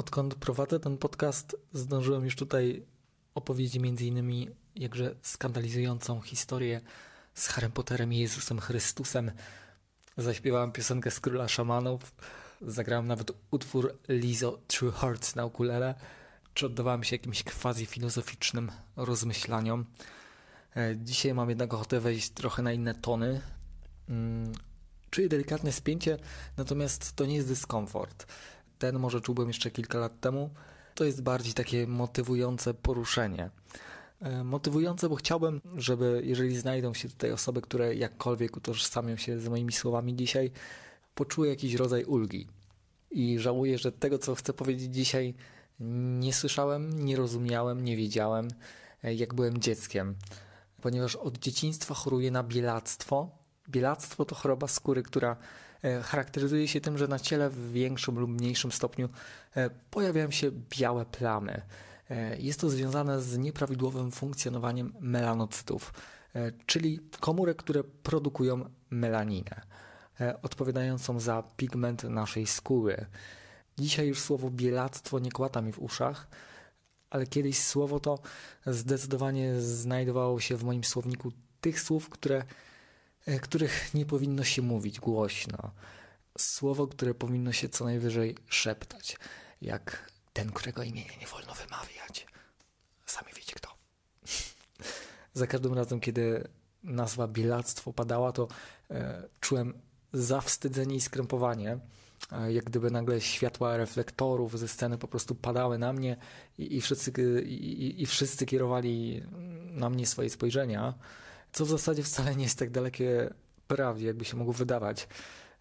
Odkąd prowadzę ten podcast, zdążyłem już tutaj opowiedzieć innymi jakże skandalizującą historię z Harrym Potterem i Jezusem Chrystusem. Zaśpiewałem piosenkę z Króla Szamanów, zagrałem nawet utwór Lizo True Hearts na ukulele, czy oddawałem się jakimś quasi-filozoficznym rozmyślaniom. E, dzisiaj mam jednak ochotę wejść trochę na inne tony. Mm, czuję delikatne spięcie, natomiast to nie jest dyskomfort ten może czułbym jeszcze kilka lat temu, to jest bardziej takie motywujące poruszenie. E, motywujące, bo chciałbym, żeby jeżeli znajdą się tutaj osoby, które jakkolwiek utożsamią się z moimi słowami dzisiaj, poczuły jakiś rodzaj ulgi. I żałuję, że tego, co chcę powiedzieć dzisiaj, nie słyszałem, nie rozumiałem, nie wiedziałem, e, jak byłem dzieckiem. Ponieważ od dzieciństwa choruję na bielactwo. Bielactwo to choroba skóry, która charakteryzuje się tym, że na ciele w większym lub mniejszym stopniu e, pojawiają się białe plamy. E, jest to związane z nieprawidłowym funkcjonowaniem melanocytów, czyli komórek, które produkują melaninę, odpowiadającą za pigment naszej skóry. Dzisiaj już słowo bielactwo nie kłata mi w uszach, ale kiedyś słowo to zdecydowanie znajdowało się w moim słowniku tych słów, które E, których nie powinno się mówić głośno. Słowo, które powinno się co najwyżej szeptać, jak ten, którego imienia nie wolno wymawiać. Sami wiecie kto. Za każdym razem, kiedy nazwa bielactwo padała, to e, czułem zawstydzenie i skrępowanie, e, jak gdyby nagle światła reflektorów ze sceny po prostu padały na mnie i, i, wszyscy, i, i wszyscy kierowali na mnie swoje spojrzenia co w zasadzie wcale nie jest tak dalekie prawdzie, jakby się mogło wydawać.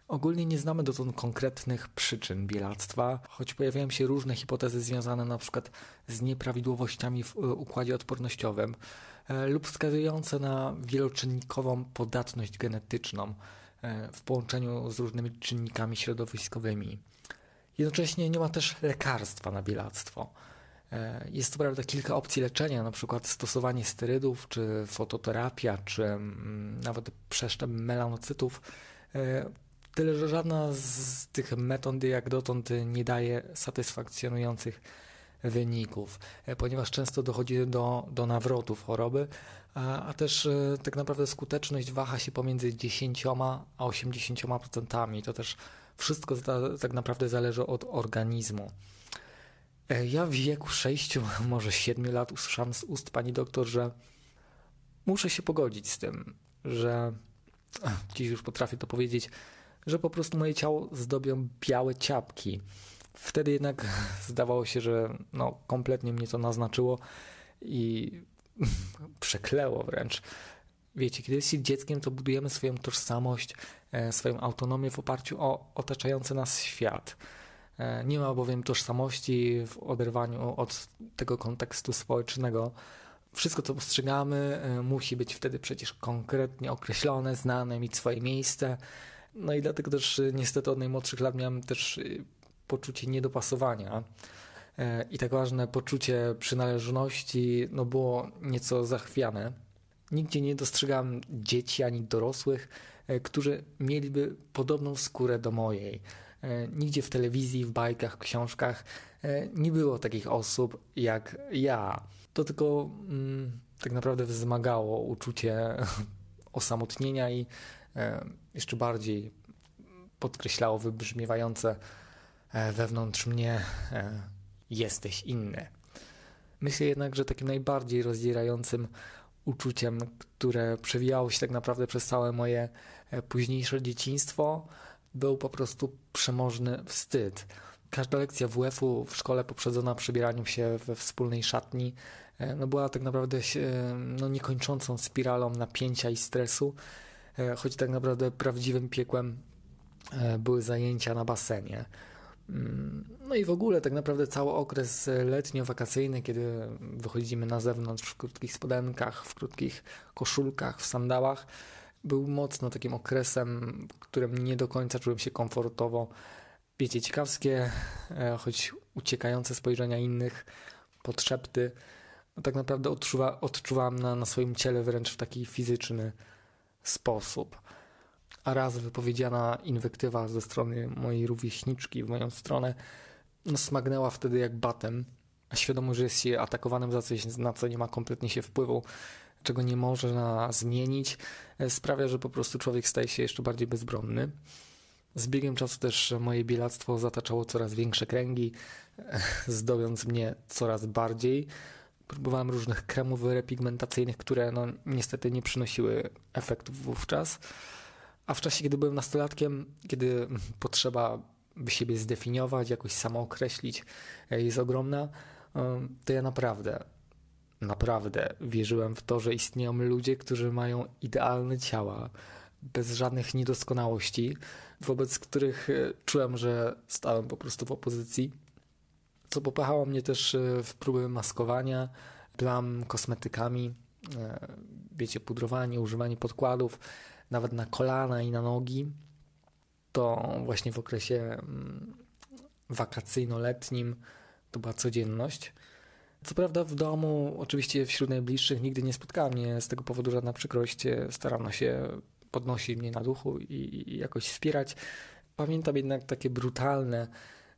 Ogólnie nie znamy dotąd konkretnych przyczyn bielactwa, choć pojawiają się różne hipotezy związane przykład z nieprawidłowościami w e, układzie odpornościowym e, lub wskazujące na wieloczynnikową podatność genetyczną e, w połączeniu z różnymi czynnikami środowiskowymi. Jednocześnie nie ma też lekarstwa na bielactwo. E, jest to prawda kilka opcji leczenia, na przykład stosowanie sterydów, czy fototerapia, czy mm, nawet przeszczep melanocytów. E, tyle, że żadna z tych metod jak dotąd nie daje satysfakcjonujących wyników, e, ponieważ często dochodzi do, do nawrotów choroby, a, a też tak naprawdę skuteczność waha się pomiędzy 10 a 80%. To też wszystko tak naprawdę zależy od organizmu. E, ja w wieku 6, może 7 lat usłyszałem z ust pani doktor, że muszę się pogodzić z tym, że dziś już potrafię to powiedzieć, że po prostu moje ciało zdobią białe ciapki. Wtedy jednak zdawało się, że no, kompletnie mnie to naznaczyło i przekleło wręcz. Wiecie, kiedy jest się dzieckiem, to budujemy swoją tożsamość, e, swoją autonomię w oparciu o otaczający nas świat. E, nie ma bowiem tożsamości w oderwaniu od tego kontekstu społecznego. Wszystko, co postrzegamy, e, musi być wtedy przecież konkretnie określone, znane, mieć swoje miejsce. No i dlatego też e, niestety od najmłodszych lat miałem też poczucie niedopasowania. I tak ważne poczucie przynależności no było nieco zachwiane. Nigdzie nie dostrzegam dzieci ani dorosłych, którzy mieliby podobną skórę do mojej. E, nigdzie w telewizji, w bajkach, książkach e, nie było takich osób jak ja. To tylko mm, tak naprawdę wzmagało uczucie osamotnienia i e, jeszcze bardziej podkreślało wybrzmiewające wewnątrz mnie jesteś inny. Myślę jednak, że takim najbardziej rozdzierającym uczuciem, które przewijało się tak naprawdę przez całe moje późniejsze dzieciństwo, był po prostu przemożny wstyd. Każda lekcja WF-u w szkole poprzedzona przebieraniem się we wspólnej szatni e, no była tak naprawdę e, no, niekończącą spiralą napięcia i stresu, e, choć tak naprawdę prawdziwym piekłem były zajęcia na basenie. Mm, no i w ogóle tak naprawdę cały okres letnio-wakacyjny, kiedy wychodzimy na zewnątrz w krótkich spodenkach, w krótkich koszulkach, w sandałach, był mocno takim okresem, w którym nie do końca czułem się komfortowo. Wiecie, ciekawskie, e, choć uciekające spojrzenia innych, podszepty, no tak naprawdę odczuwa, odczuwałem na, na swoim ciele wręcz w taki fizyczny sposób. A raz wypowiedziana inwektywa ze strony mojej rówieśniczki w moją stronę no, smagnęła wtedy jak batem, a świadomość, że jest się atakowanym za coś, na co nie ma kompletnie się wpływu, czego nie można zmienić, e, sprawia, że po prostu człowiek staje się jeszcze bardziej bezbronny. Z biegiem czasu też moje bielactwo zataczało coraz większe kręgi, zdobiąc mnie coraz bardziej. Próbowałem różnych kremów repigmentacyjnych, które no, niestety nie przynosiły efektów wówczas. A w czasie, kiedy byłem nastolatkiem, kiedy potrzeba by siebie zdefiniować, jakoś samookreślić e, jest ogromna, e, to ja naprawdę, naprawdę wierzyłem w to, że istnieją ludzie, którzy mają idealne ciała, bez żadnych niedoskonałości, wobec których e, czułem, że stałem po prostu w opozycji, co popychało mnie też w próby maskowania, plam kosmetykami, wiecie, pudrowanie, używanie podkładów, nawet na kolana i na nogi, to właśnie w okresie mm, wakacyjno-letnim to była codzienność. Co prawda w domu, oczywiście wśród najbliższych nigdy nie spotkała mnie z tego powodu żadna przykrość. Starano się podnosić mnie na duchu i, i jakoś wspierać. Pamiętam jednak takie brutalne,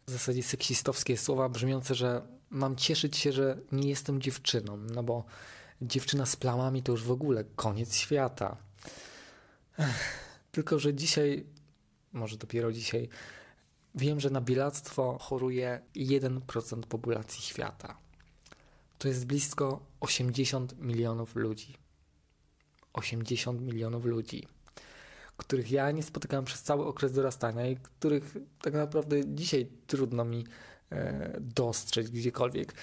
w zasadzie seksistowskie słowa brzmiące, że mam cieszyć się, że nie jestem dziewczyną, no bo dziewczyna z plamami to już w ogóle koniec świata. Tylko, że dzisiaj, może dopiero dzisiaj, wiem, że na bielactwo choruje 1% populacji świata. To jest blisko 80 milionów ludzi. 80 milionów ludzi, których ja nie spotykałem przez cały okres dorastania i których tak naprawdę dzisiaj trudno mi e, dostrzec gdziekolwiek.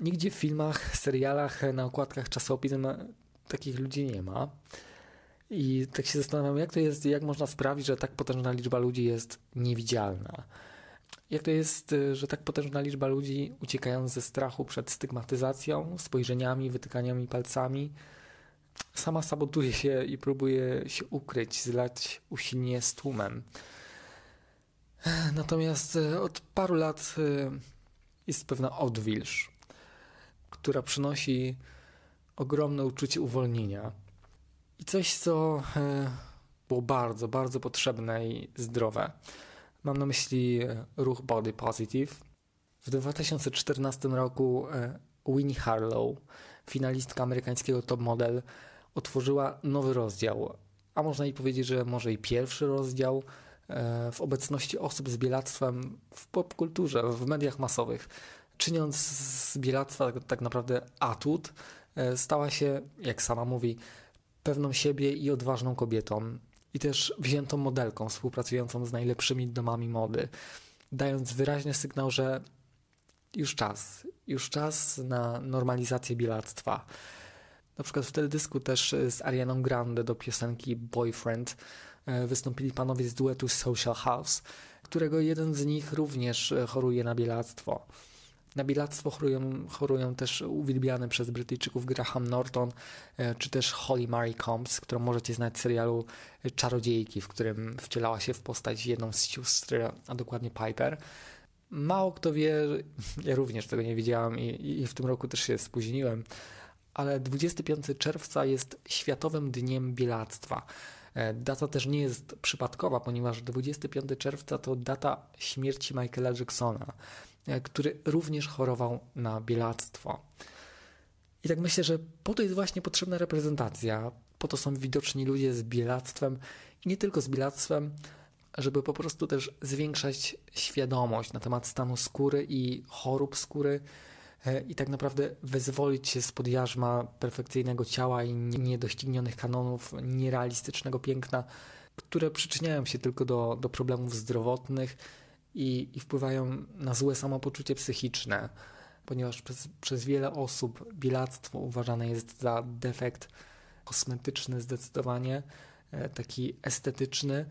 Nigdzie w filmach, serialach, na okładkach czasopism takich ludzi nie ma. I tak się zastanawiam, jak to jest, jak można sprawić, że tak potężna liczba ludzi jest niewidzialna. Jak to jest, że tak potężna liczba ludzi uciekając ze strachu przed stygmatyzacją, spojrzeniami, wytykaniami palcami, sama sabotuje się i próbuje się ukryć, zlać usilnie z tłumem. Natomiast e, od paru lat e, jest pewna odwilż, która przynosi ogromne uczucie uwolnienia i coś, co było bardzo, bardzo potrzebne i zdrowe. Mam na myśli e, ruch Body Positive. W 2014 roku e, Winnie Harlow, finalistka amerykańskiego top model, otworzyła nowy rozdział, a można i powiedzieć, że może i pierwszy rozdział w obecności osób z bielactwem w popkulturze, w mediach masowych. Czyniąc z bielactwa tak naprawdę atut, stała się, jak sama mówi, pewną siebie i odważną kobietą. I też wziętą modelką współpracującą z najlepszymi domami mody, dając wyraźny sygnał, że już czas, już czas na normalizację bielactwa. Na przykład w teledysku też z Arianą Grande do piosenki Boyfriend e, wystąpili panowie z duetu Social House, którego jeden z nich również choruje na bielactwo. Na bielactwo chorują, chorują też uwielbiane przez Brytyjczyków Graham Norton, e, czy też Holly Marie Combs, którą możecie znać z serialu Czarodziejki, w którym wcielała się w postać jedną z sióstr, a dokładnie Piper. Mało kto wie, ja również tego nie wiedziałam i, i w tym roku też się spóźniłem, ale 25 czerwca jest Światowym Dniem Bielactwa. E, data też nie jest przypadkowa, ponieważ 25 czerwca to data śmierci Michaela Jacksona. E, który również chorował na bielactwo. I tak myślę, że po to jest właśnie potrzebna reprezentacja, po to są widoczni ludzie z bielactwem i nie tylko z bielactwem, żeby po prostu też zwiększać świadomość na temat stanu skóry i chorób skóry e, i tak naprawdę wyzwolić się spod jarzma perfekcyjnego ciała i niedoścignionych kanonów nierealistycznego piękna, które przyczyniają się tylko do, do problemów zdrowotnych i, i wpływają na złe samopoczucie psychiczne, ponieważ przez, przez wiele osób bielactwo uważane jest za defekt kosmetyczny zdecydowanie, e, taki estetyczny.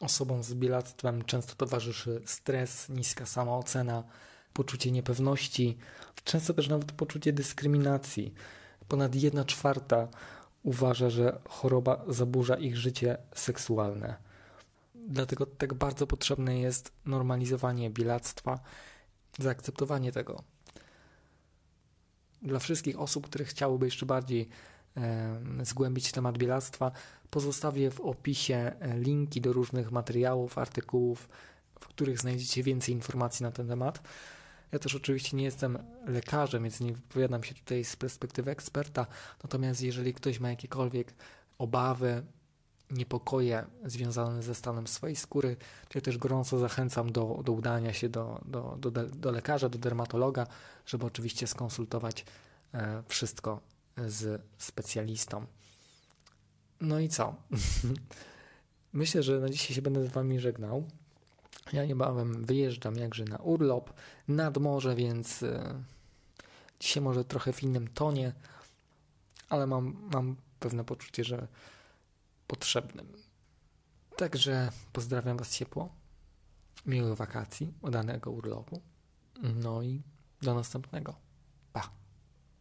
Osobom z bielactwem często towarzyszy stres, niska samoocena, poczucie niepewności, często też nawet poczucie dyskryminacji. Ponad jedna czwarta uważa, że choroba zaburza ich życie seksualne. Dlatego tak bardzo potrzebne jest normalizowanie bielactwa, zaakceptowanie tego. Dla wszystkich osób, które chciałyby jeszcze bardziej e, zgłębić temat bielactwa, pozostawię w opisie e, linki do różnych materiałów, artykułów, w których znajdziecie więcej informacji na ten temat. Ja też oczywiście nie jestem lekarzem, więc nie wypowiadam się tutaj z perspektywy eksperta. Natomiast jeżeli ktoś ma jakiekolwiek obawy, niepokoje związane ze stanem swojej skóry, ja też gorąco zachęcam do, do udania się do, do, do, do lekarza, do dermatologa, żeby oczywiście skonsultować e, wszystko z specjalistą. No i co? Myślę, że na dzisiaj się będę z Wami żegnał. Ja niebawem wyjeżdżam jakże na urlop nad morze, więc e, dzisiaj może trochę w innym tonie, ale mam, mam pewne poczucie, że potrzebnym. Także pozdrawiam Was ciepło, miłych wakacji, udanego urlopu, no i do następnego.